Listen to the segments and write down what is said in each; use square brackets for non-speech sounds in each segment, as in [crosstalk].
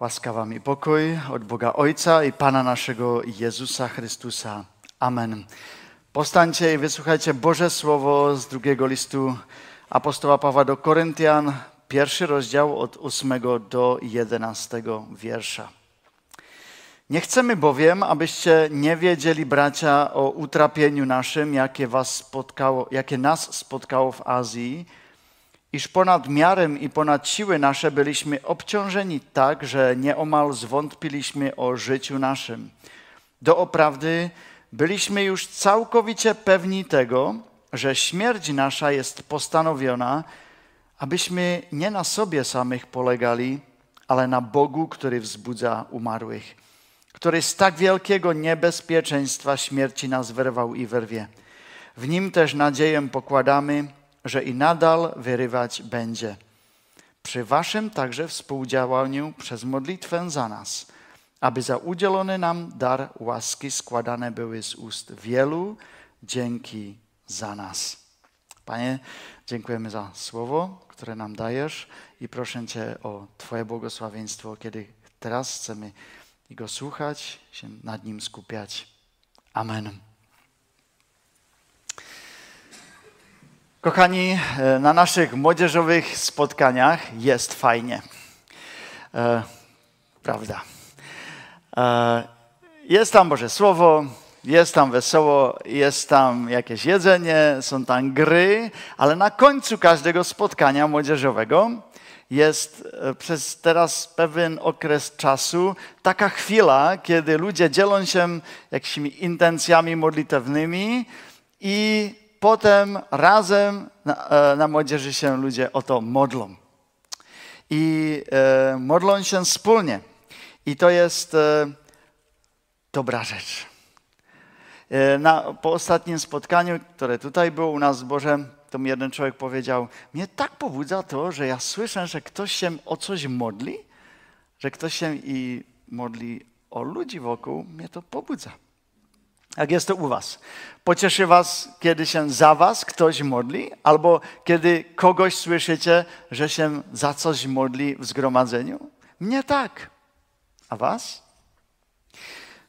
Łaskawa mi pokój od Boga Ojca i Pana naszego Jezusa Chrystusa. Amen. Postańcie i wysłuchajcie Boże Słowo z drugiego listu apostoła Pawła do Koryntian, pierwszy rozdział od 8 do 11 wiersza. Nie chcemy bowiem, abyście nie wiedzieli, bracia, o utrapieniu naszym, jakie, was spotkało, jakie nas spotkało w Azji, iż ponad miarem i ponad siły nasze byliśmy obciążeni tak, że nieomal zwątpiliśmy o życiu naszym. Do oprawdy byliśmy już całkowicie pewni tego, że śmierć nasza jest postanowiona, abyśmy nie na sobie samych polegali, ale na Bogu, który wzbudza umarłych, który z tak wielkiego niebezpieczeństwa śmierci nas wyrwał i wyrwie. W nim też nadzieję pokładamy, że i nadal wyrywać będzie. Przy waszym także współdziałaniu przez modlitwę za nas, aby za udzielony nam dar łaski składane były z ust wielu dzięki za nas. Panie, dziękujemy za słowo, które nam dajesz i proszę Cię o Twoje błogosławieństwo, kiedy teraz chcemy go słuchać, się nad nim skupiać. Amen. Kochani, e, na naszych młodzieżowych spotkaniach jest fajnie. E, prawda. E, jest tam Boże Słowo, jest tam wesoło, jest tam jakieś jedzenie, są tam gry, ale na końcu każdego spotkania młodzieżowego jest e, przez teraz pewien okres czasu taka chwila, kiedy ludzie dzielą się jakimiś intencjami modlitewnymi i potem razem na, e, na młodzieży się ludzie o to modlą. I e, modlą się wspólnie. I to jest e, dobra rzecz. E, na, po ostatnim spotkaniu, które tutaj było u nas z Bożem, to mi jeden człowiek powiedział, mnie tak pobudza to, że ja słyszę, że ktoś się o coś modli, że ktoś się i modli o ludzi wokół, mnie to pobudza. Jak jest to u was? Pocieszy was, kiedy się za was ktoś modli, albo kiedy kogoś słyszycie, że się za coś modli w zgromadzeniu? Mnie tak. A was?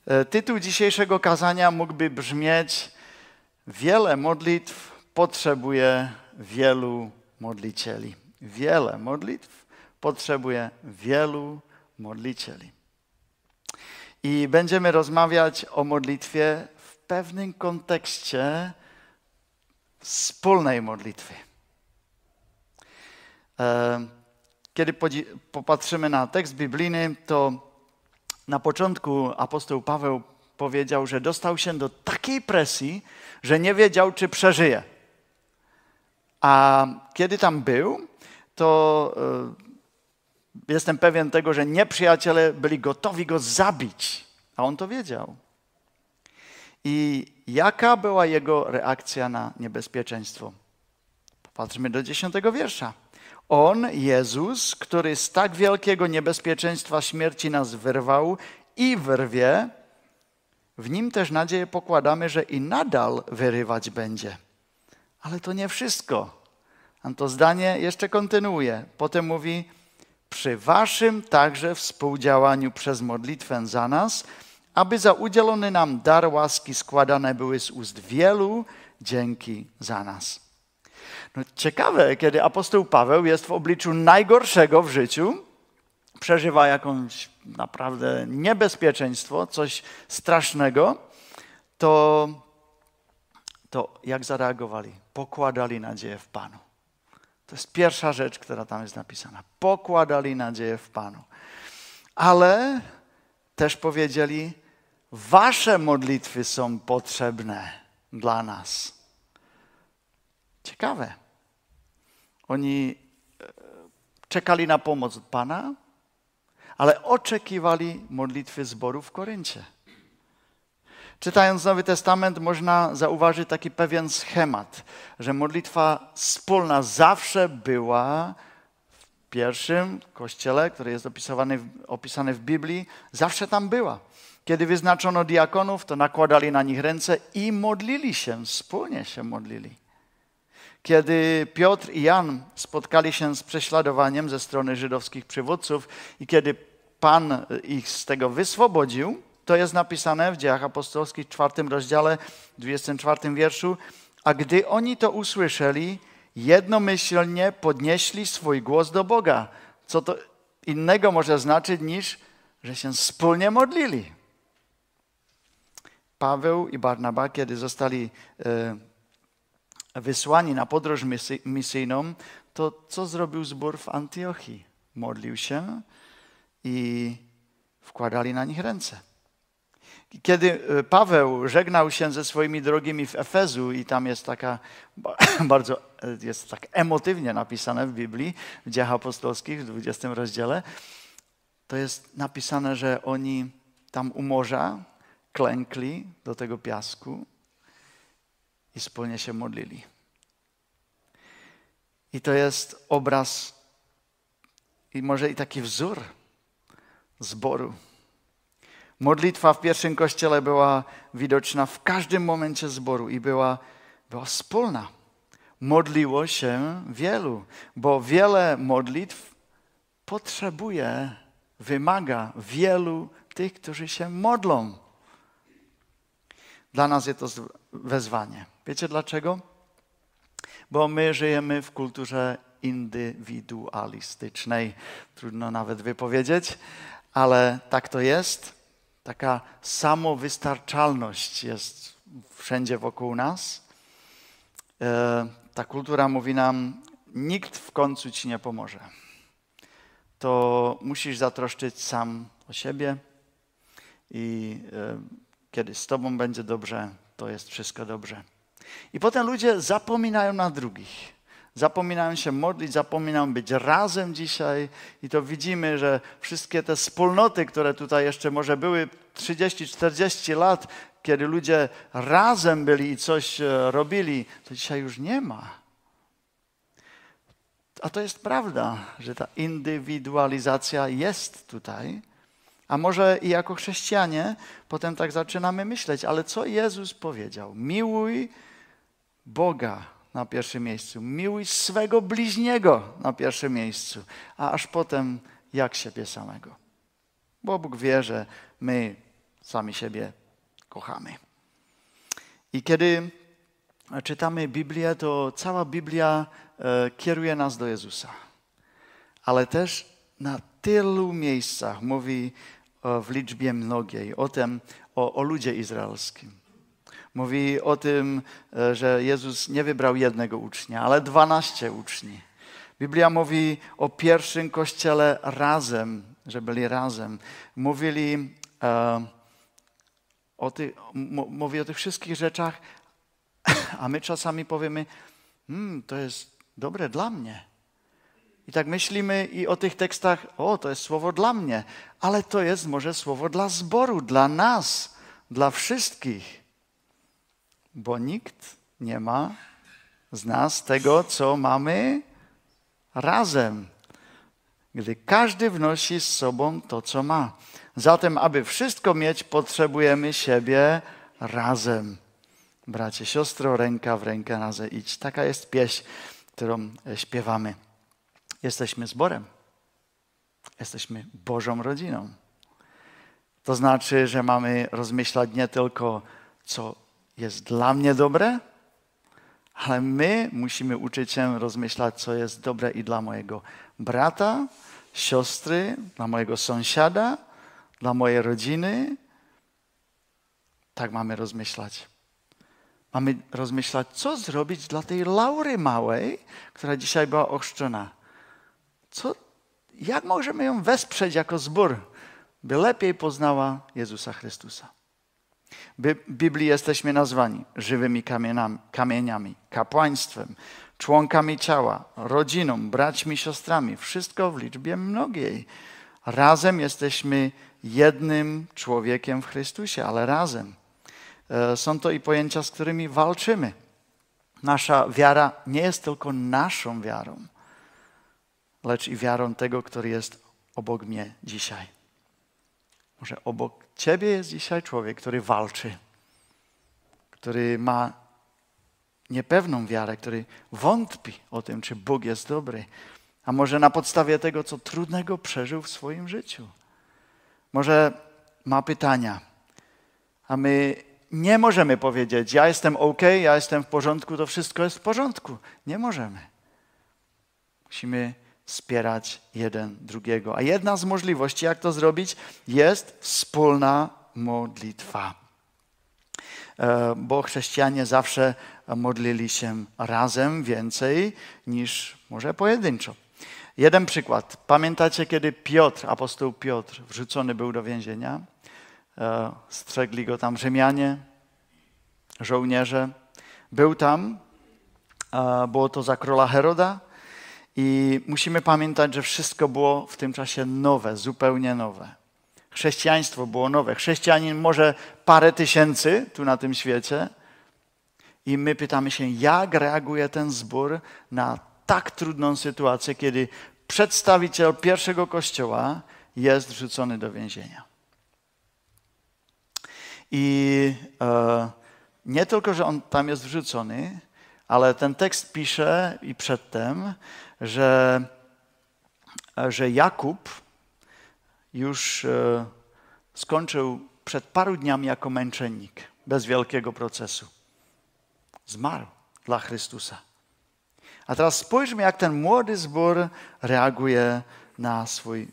E, tytuł dzisiejszego kazania mógłby brzmieć Wiele modlitw potrzebuje wielu modlicieli. Wiele modlitw potrzebuje wielu modlicieli. I będziemy rozmawiać o modlitwie w pewnym kontekście wspólnej modlitwy. E, kiedy popatrzymy na tekst biblijny, to na początku apostoł Paweł powiedział, że dostał się do takiej presji, że nie wiedział, czy przeżyje. A kiedy tam był, to e, jestem pewien tego, że nieprzyjaciele byli gotowi go zabić, a on to wiedział. I jaka była jego reakcja na niebezpieczeństwo? Popatrzmy do dziesiątego wiersza. On, Jezus, który z tak wielkiego niebezpieczeństwa śmierci nas wyrwał i wyrwie, w nim też nadzieję pokładamy, że i nadal wyrywać będzie. Ale to nie wszystko. A to zdanie jeszcze kontynuuje. Potem mówi, przy waszym także współdziałaniu przez modlitwę za nas, aby za udzielony nam dar łaski składane były z ust wielu dzięki za nas. No, ciekawe, kiedy apostoł Paweł jest w obliczu najgorszego w życiu, przeżywa jakąś naprawdę niebezpieczeństwo, coś strasznego, to, to jak zareagowali? Pokładali nadzieję w Panu. To jest pierwsza rzecz, która tam jest napisana. Pokładali nadzieję w Panu. Ale też powiedzieli, wasze modlitwy są potrzebne dla nas. Ciekawe. Oni e, czekali na pomoc od Pana, ale oczekiwali modlitwy zboru w Koryncie. Czytając Nowy Testament, można zauważyć taki pewien schemat, że modlitwa wspólna zawsze była w pierwszym kościele, który jest opisany, opisany w Biblii, zawsze tam była. Kiedy wyznaczono diakonów, to nakładali na nich ręce i modlili się, wspólnie się modlili. Kiedy Piotr i Jan spotkali się z prześladowaniem ze strony żydowskich przywódców i kiedy Pan ich z tego wyswobodził, to jest napisane w Dziejach Apostolskich, czwartym rozdziale, 24 wierszu. A gdy oni to usłyszeli, jednomyślnie podnieśli swój głos do Boga. Co to innego może znaczyć niż, że się wspólnie modlili. Paweł i Barnaba, kiedy zostali e, wysłani na podróż misyjną, to co zrobił zbór w Antiochii? Modlił się i wkładali na nich ręce. Kiedy e, Paweł żegnał się ze swoimi drogimi w Efezu i tam jest taka [clears throat] bardzo, e, jest tak emotywnie napisane w Biblii, w Dziejach Apostolskich w 20 rozdziale, to jest napisane, że oni tam u morza klękli do tego piasku i wspólnie się modlili. I to jest obraz i może i taki wzór zboru. Modlitwa w pierwszym kościele była widoczna w każdym momencie zboru i była, była wspólna. Modliło się wielu, bo wiele modlitw potrzebuje, wymaga wielu tych, którzy się modlą. Dla nas jest to wezwanie. Wiecie dlaczego? Bo my żyjemy w kulturze indywidualistycznej. Trudno nawet wypowiedzieć, ale tak to jest. Taka samowystarczalność jest wszędzie wokół nas. E, ta kultura mówi nam, nikt w końcu ci nie pomoże. To musisz zatroszczyć sam o siebie i e, kiedy z tobą będzie dobrze, to jest wszystko dobrze. I potem ludzie zapominają na drugich. Zapominają się modlić, zapominają być razem dzisiaj i to widzimy, że wszystkie te wspólnoty, które tutaj jeszcze może były 30-40 lat, kiedy ludzie razem byli i coś e, robili, to dzisiaj już nie ma. A to jest prawda, że ta indywidualizacja jest tutaj. A może i jako chrześcijanie potem tak zaczynamy myśleć, ale co Jezus powiedział? Miłuj Boga na pierwszym miejscu, miłuj swego bliźniego na pierwszym miejscu, a aż potem jak siebie samego. Bo Bóg wie, że my sami siebie kochamy. I kiedy czytamy Biblię, to cała Biblia e, kieruje nas do Jezusa. Ale też na tylu miejscach mówi w liczbie mnogiej o tym, o, o ludzie izraelskim. Mówi o tym, e, że Jezus nie wybrał jednego ucznia, ale dwanaście uczni. Biblia mówi o pierwszym kościele razem, że byli razem. Mówili e, o, ty, mówi o tych wszystkich rzeczach, a my czasami powiemy, hmm, to jest dobre dla mnie. I tak myślimy i o tych tekstach, o, to jest słowo dla mnie, ale to jest może słowo dla zboru, dla nas, dla wszystkich. Bo nikt nie ma z nas tego, co mamy razem, gdy każdy wnosi z sobą to, co ma. Zatem, aby wszystko mieć, potrzebujemy siebie razem. Bracie, siostro, ręka w rękę razem idź. Taka jest pieśń, którą śpiewamy. Jesteśmy zborem. Jesteśmy Bożą rodziną. To znaczy, że mamy rozmyślać nie tylko, co jest dla mnie dobre, ale my musimy uczyć się rozmyślać, co jest dobre i dla mojego brata, siostry, dla mojego sąsiada, dla mojej rodziny. Tak mamy rozmyślać. Mamy rozmyślać, co zrobić dla tej Laury małej, która dzisiaj była ochrzczona. Co, jak możemy ją wesprzeć jako zbór, by lepiej poznała Jezusa Chrystusa? W Biblii jesteśmy nazwani żywymi kamieniami, kamieniami, kapłaństwem, członkami ciała, rodziną, braćmi, siostrami. Wszystko w liczbie mnogiej. Razem jesteśmy jednym człowiekiem w Chrystusie, ale razem. E, są to i pojęcia, z którymi walczymy. Nasza wiara nie jest tylko naszą wiarą lecz i wiarą tego, który jest obok mnie dzisiaj. Może obok Ciebie jest dzisiaj człowiek, który walczy, który ma niepewną wiarę, który wątpi o tym, czy Bóg jest dobry, a może na podstawie tego, co trudnego przeżył w swoim życiu. może ma pytania, a my nie możemy powiedzieć, ja jestem ok, ja jestem w porządku, to wszystko jest w porządku. Nie możemy. Musimy wspierać jeden drugiego. A jedna z możliwości, jak to zrobić, jest wspólna modlitwa. E, bo chrześcijanie zawsze modlili się razem więcej niż może pojedynczo. Jeden przykład. Pamiętacie, kiedy Piotr, apostoł Piotr, wrzucony był do więzienia? E, strzegli go tam Rzymianie, żołnierze. Był tam, było to za króla Heroda i musimy pamiętać, że wszystko było w tym czasie nowe, zupełnie nowe. Chrześcijaństwo było nowe. Chrześcijanin może parę tysięcy tu na tym świecie. I my pytamy się, jak reaguje ten zbór na tak trudną sytuację, kiedy przedstawiciel pierwszego kościoła jest wrzucony do więzienia. I e, nie tylko, że on tam jest wrzucony, ale ten tekst pisze i przedtem, że, że Jakub już e, skończył przed paru dniami jako męczennik, bez wielkiego procesu. Zmarł dla Chrystusa. A teraz spójrzmy, jak ten młody zbór reaguje na swój,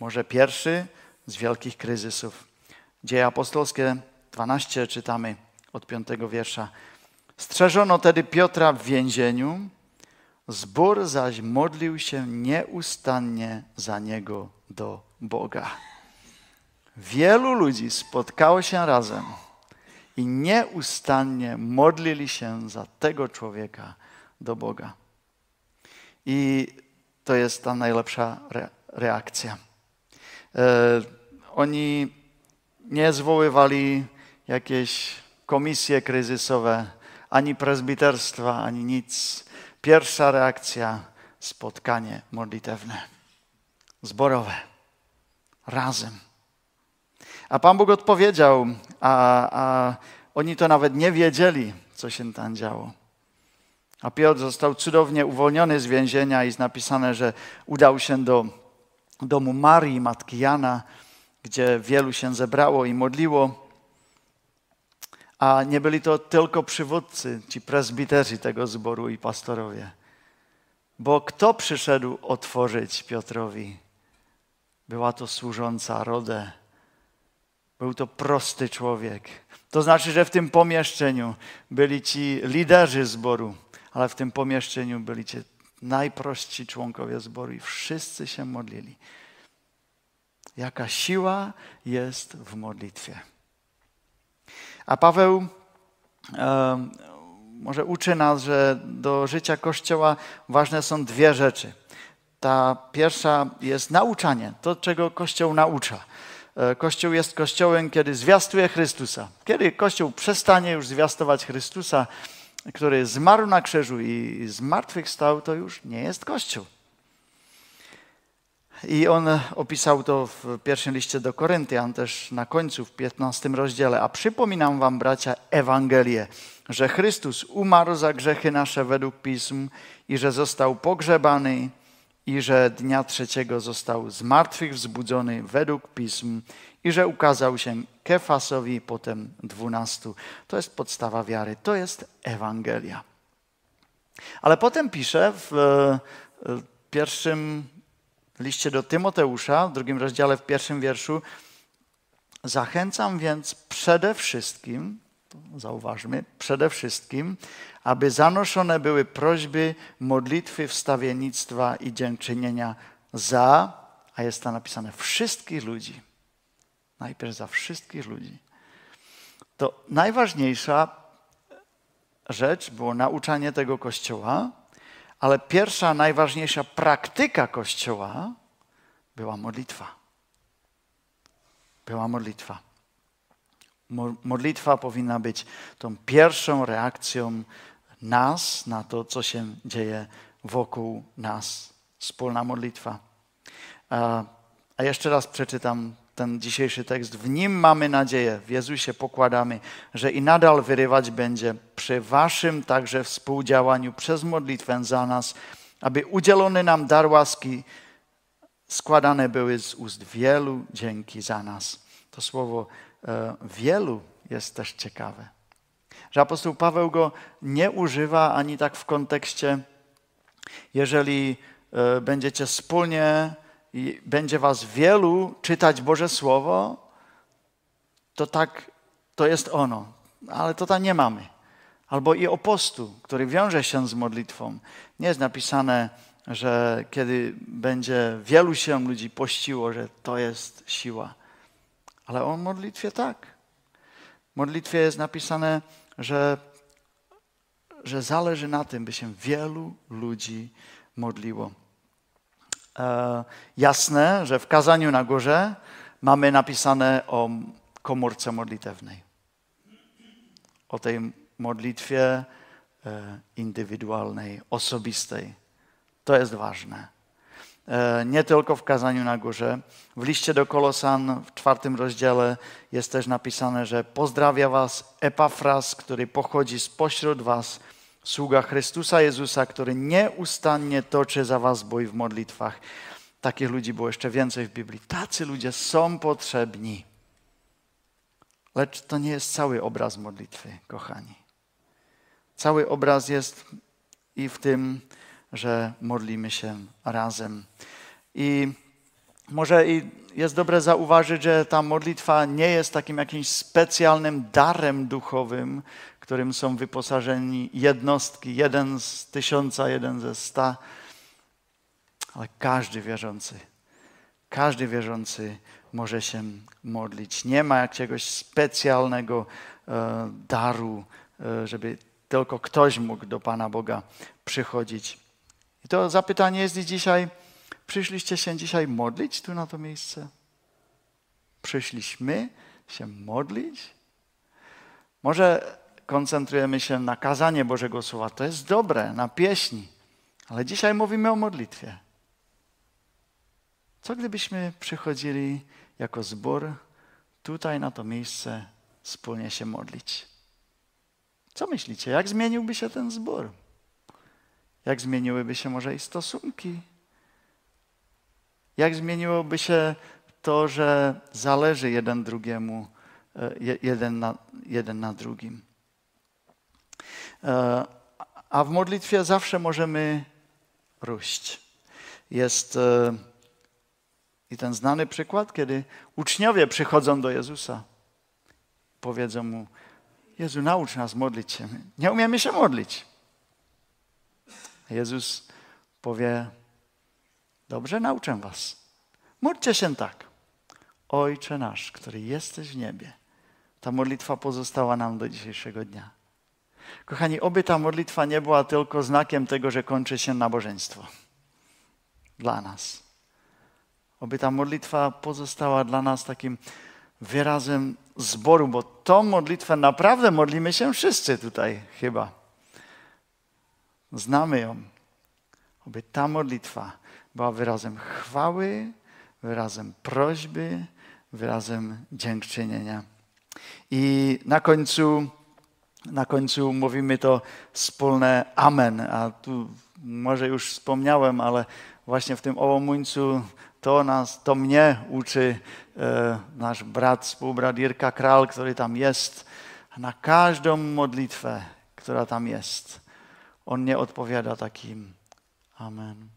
może pierwszy z wielkich kryzysów. Dzieje apostolskie 12 czytamy od piątego wiersza. Strzeżono tedy Piotra w więzieniu, zbór zaś modlił się nieustannie za niego do Boga. Wielu ludzi spotkało się razem i nieustannie modlili się za tego człowieka do Boga. I to jest ta najlepsza reakcja. E, oni nie zwoływali jakieś komisje kryzysowe, ani prezbiterstwa, ani nic. Pierwsza reakcja spotkanie modlitewne, zborowe, razem. A Pan Bóg odpowiedział, a, a oni to nawet nie wiedzieli, co się tam działo. A Piotr został cudownie uwolniony z więzienia i jest napisane, że udał się do domu Marii, matki Jana, gdzie wielu się zebrało i modliło. A nie byli to tylko przywódcy, ci prezbiterzy tego zboru i pastorowie. Bo kto przyszedł otworzyć Piotrowi? Była to służąca Rodę. Był to prosty człowiek. To znaczy, że w tym pomieszczeniu byli ci liderzy zboru, ale w tym pomieszczeniu byli ci najprości członkowie zboru i wszyscy się modlili. Jaka siła jest w modlitwie. A Paweł e, może uczy nas, że do życia Kościoła ważne są dwie rzeczy. Ta pierwsza jest nauczanie, to czego Kościół naucza. E, Kościół jest Kościołem, kiedy zwiastuje Chrystusa. Kiedy Kościół przestanie już zwiastować Chrystusa, który zmarł na krzyżu i zmartwychwstał, to już nie jest Kościół. I on opisał to w pierwszym liście do Koryntian, też na końcu, w 15 rozdziale. A przypominam wam, bracia, Ewangelię, że Chrystus umarł za grzechy nasze według pism i że został pogrzebany i że dnia trzeciego został z martwych wzbudzony według pism i że ukazał się Kefasowi, potem dwunastu. To jest podstawa wiary, to jest Ewangelia. Ale potem pisze w e, pierwszym liście do Tymoteusza, w drugim rozdziale, w pierwszym wierszu, zachęcam więc przede wszystkim, zauważmy, przede wszystkim, aby zanoszone były prośby, modlitwy, wstawiennictwa i dziękczynienia za, a jest tam napisane, wszystkich ludzi. Najpierw za wszystkich ludzi. To najważniejsza rzecz było nauczanie tego kościoła, ale pierwsza, najważniejsza praktyka Kościoła była modlitwa. Była modlitwa. Modlitwa powinna być tą pierwszą reakcją nas na to, co się dzieje wokół nas. Wspólna modlitwa. A jeszcze raz przeczytam ten dzisiejszy tekst. W nim mamy nadzieję, w Jezusie pokładamy, że i nadal wyrywać będzie przy waszym także współdziałaniu przez modlitwę za nas, aby udzielony nam dar łaski składane były z ust wielu dzięki za nas. To słowo e, wielu jest też ciekawe. Że apostoł Paweł go nie używa ani tak w kontekście, jeżeli e, będziecie wspólnie i będzie was wielu czytać Boże Słowo, to tak, to jest ono. Ale to tam nie mamy. Albo i o postu, który wiąże się z modlitwą. Nie jest napisane, że kiedy będzie wielu się ludzi pościło, że to jest siła. Ale o modlitwie tak. W modlitwie jest napisane, że, że zależy na tym, by się wielu ludzi modliło. E, jasne, że w kazaniu na górze mamy napisane o komórce modlitewnej. O tej modlitwie e, indywidualnej, osobistej. To jest ważne. E, nie tylko w kazaniu na górze. W liście do Kolosan w czwartym rozdziale jest też napisane, że pozdrawia was Epafras, który pochodzi spośród was, sługa Chrystusa Jezusa, który nieustannie toczy za was bój w modlitwach. Takich ludzi było jeszcze więcej w Biblii. Tacy ludzie są potrzebni. Lecz to nie jest cały obraz modlitwy, kochani. Cały obraz jest i w tym, że modlimy się razem. I może i jest dobre zauważyć, że ta modlitwa nie jest takim jakimś specjalnym darem duchowym, którym są wyposażeni jednostki, jeden z tysiąca, jeden ze sta, ale każdy wierzący, każdy wierzący może się modlić. Nie ma jakiegoś specjalnego e, daru, e, żeby tylko ktoś mógł do Pana Boga przychodzić. I to zapytanie jest i dzisiaj, przyszliście się dzisiaj modlić tu na to miejsce? Przyszliśmy się modlić? Może koncentrujemy się na kazanie Bożego Słowa. To jest dobre, na pieśni. Ale dzisiaj mówimy o modlitwie. Co gdybyśmy przychodzili jako zbór tutaj na to miejsce wspólnie się modlić? Co myślicie? Jak zmieniłby się ten zbór? Jak zmieniłyby się może i stosunki? Jak zmieniłoby się to, że zależy jeden drugiemu, e, jeden na, jeden na drugim? E, a w modlitwie zawsze możemy róść. Jest e, i ten znany przykład, kiedy uczniowie przychodzą do Jezusa, powiedzą mu: Jezu, naucz nas modlić się. Nie umiemy się modlić. Jezus powie: Dobrze, nauczę was. Módlcie się tak. Ojcze nasz, który jesteś w niebie. Ta modlitwa pozostała nam do dzisiejszego dnia. Kochani, oby ta modlitwa nie była tylko znakiem tego, że kończy się nabożeństwo. Dla nas. Oby ta modlitwa pozostała dla nas takim wyrazem zboru, bo tą modlitwę naprawdę modlimy się wszyscy tutaj chyba. Znamy ją. Oby ta modlitwa była wyrazem chwały, wyrazem prośby, wyrazem dziękczynienia. I na końcu, na końcu mówimy to wspólne Amen. A tu może już wspomniałem, ale właśnie w tym ołomuńcu to nas, to mnie uczy e, nasz brat, współbrat Irka Kral, który tam jest. Na każdą modlitwę, która tam jest, on nie odpowiada takim Amen.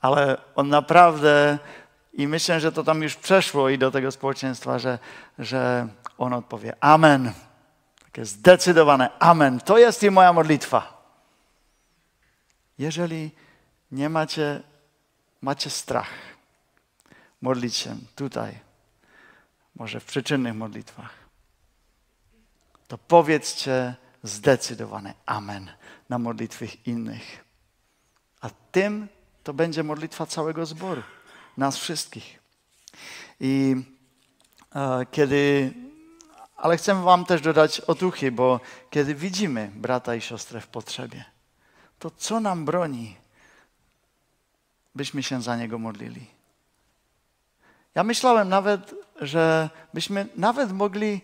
Ale on naprawdę, i myślę, że to tam już przeszło i do tego społeczeństwa, że, że on odpowie Amen. Takie zdecydowane Amen. To jest i moja modlitwa. Jeżeli nie macie, macie strach modlić się tutaj, może w przyczynnych modlitwach, to powiedzcie zdecydowane Amen na modlitwy innych. A tym to będzie modlitwa całego zboru, nas wszystkich. I e, kiedy, ale chcę Wam też dodać otuchy, bo kiedy widzimy brata i siostrę w potrzebie, to co nam broni, byśmy się za niego modlili? Ja myślałem nawet, że byśmy nawet mogli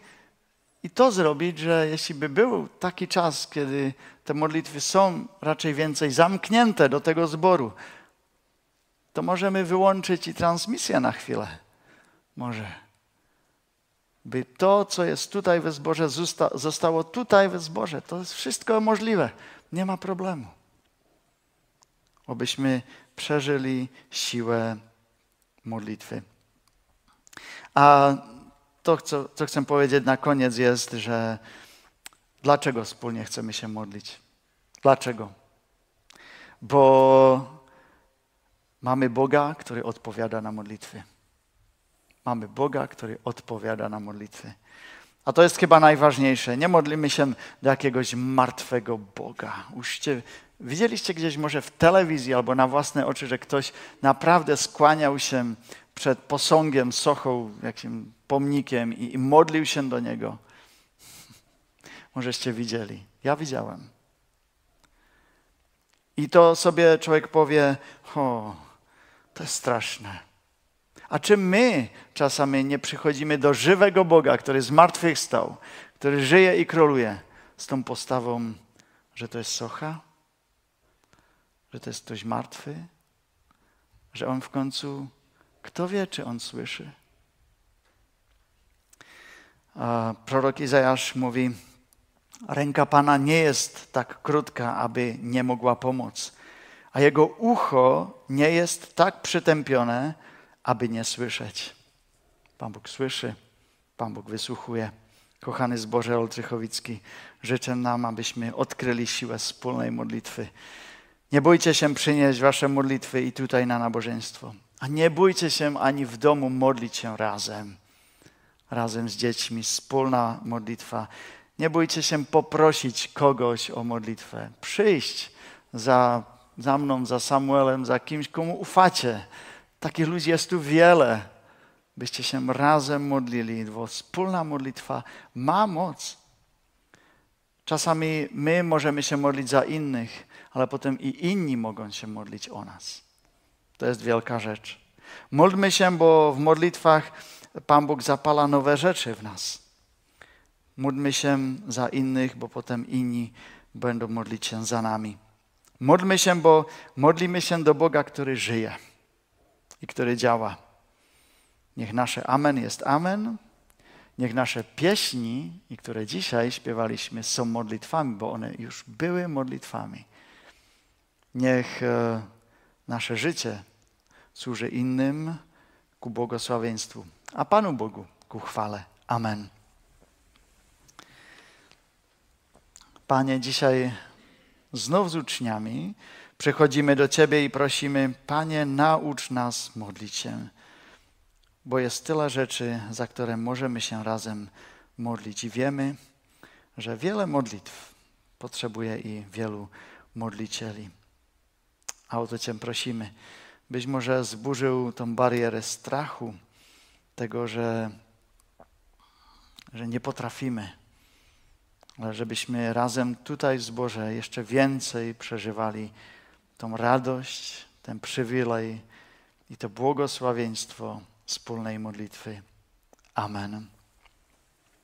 i to zrobić, że jeśli by był taki czas, kiedy te modlitwy są raczej więcej zamknięte do tego zboru, to możemy wyłączyć i transmisję na chwilę. Może. By to, co jest tutaj we zborze, zostało tutaj we zborze. To jest wszystko możliwe. Nie ma problemu. Obyśmy przeżyli siłę modlitwy. A to, co, co chcę powiedzieć na koniec, jest, że dlaczego wspólnie chcemy się modlić? Dlaczego? Bo mamy Boga, który odpowiada na modlitwy. Mamy Boga, który odpowiada na modlitwy. A to jest chyba najważniejsze. Nie modlimy się do jakiegoś martwego Boga. Uście, widzieliście gdzieś może w telewizji albo na własne oczy, że ktoś naprawdę skłaniał się przed posągiem, sochą, jakimś pomnikiem i, i modlił się do niego. [laughs] Możeście widzieli. Ja widziałem. I to sobie człowiek powie, o, to jest straszne. A czy my czasami nie przychodzimy do żywego Boga, który zmartwychwstał, który żyje i króluje, z tą postawą, że to jest socha? Że to jest ktoś martwy? Że on w końcu, kto wie, czy on słyszy? A prorok Izajasz mówi, ręka Pana nie jest tak krótka, aby nie mogła pomóc, a jego ucho nie jest tak przytępione, aby nie słyszeć. Pan Bóg słyszy, Pan Bóg wysłuchuje. Kochany zboże Oldrzychowicki, życzę nam, abyśmy odkryli siłę wspólnej modlitwy. Nie bójcie się przynieść wasze modlitwy i tutaj na nabożeństwo. A nie bójcie się ani w domu modlić się razem. Razem z dziećmi, wspólna modlitwa. Nie bójcie się poprosić kogoś o modlitwę. Przyjść za, za mną, za Samuelem, za kimś, komu ufacie Takich ludzi jest tu wiele. Byście się razem modlili, bo wspólna modlitwa ma moc. Czasami my możemy się modlić za innych, ale potem i inni mogą się modlić o nas. To jest wielka rzecz. Módlmy się, bo w modlitwach Pan Bóg zapala nowe rzeczy w nas. Módlmy się za innych, bo potem inni będą modlić się za nami. Módlmy się, bo modlimy się do Boga, który żyje i który działa. Niech nasze Amen jest Amen. Niech nasze pieśni, i które dzisiaj śpiewaliśmy, są modlitwami, bo one już były modlitwami. Niech e, nasze życie służy innym ku błogosławieństwu, a Panu Bogu ku chwale. Amen. Panie, dzisiaj znów z uczniami Przychodzimy do Ciebie i prosimy, Panie, naucz nas modlić się, bo jest tyle rzeczy, za które możemy się razem modlić i wiemy, że wiele modlitw potrzebuje i wielu modlicieli. A o to Cię prosimy, byś może zburzył tą barierę strachu, tego, że, że nie potrafimy, ale żebyśmy razem tutaj w zborze jeszcze więcej przeżywali tą radość, ten przywilej i to błogosławieństwo wspólnej modlitwy. Amen.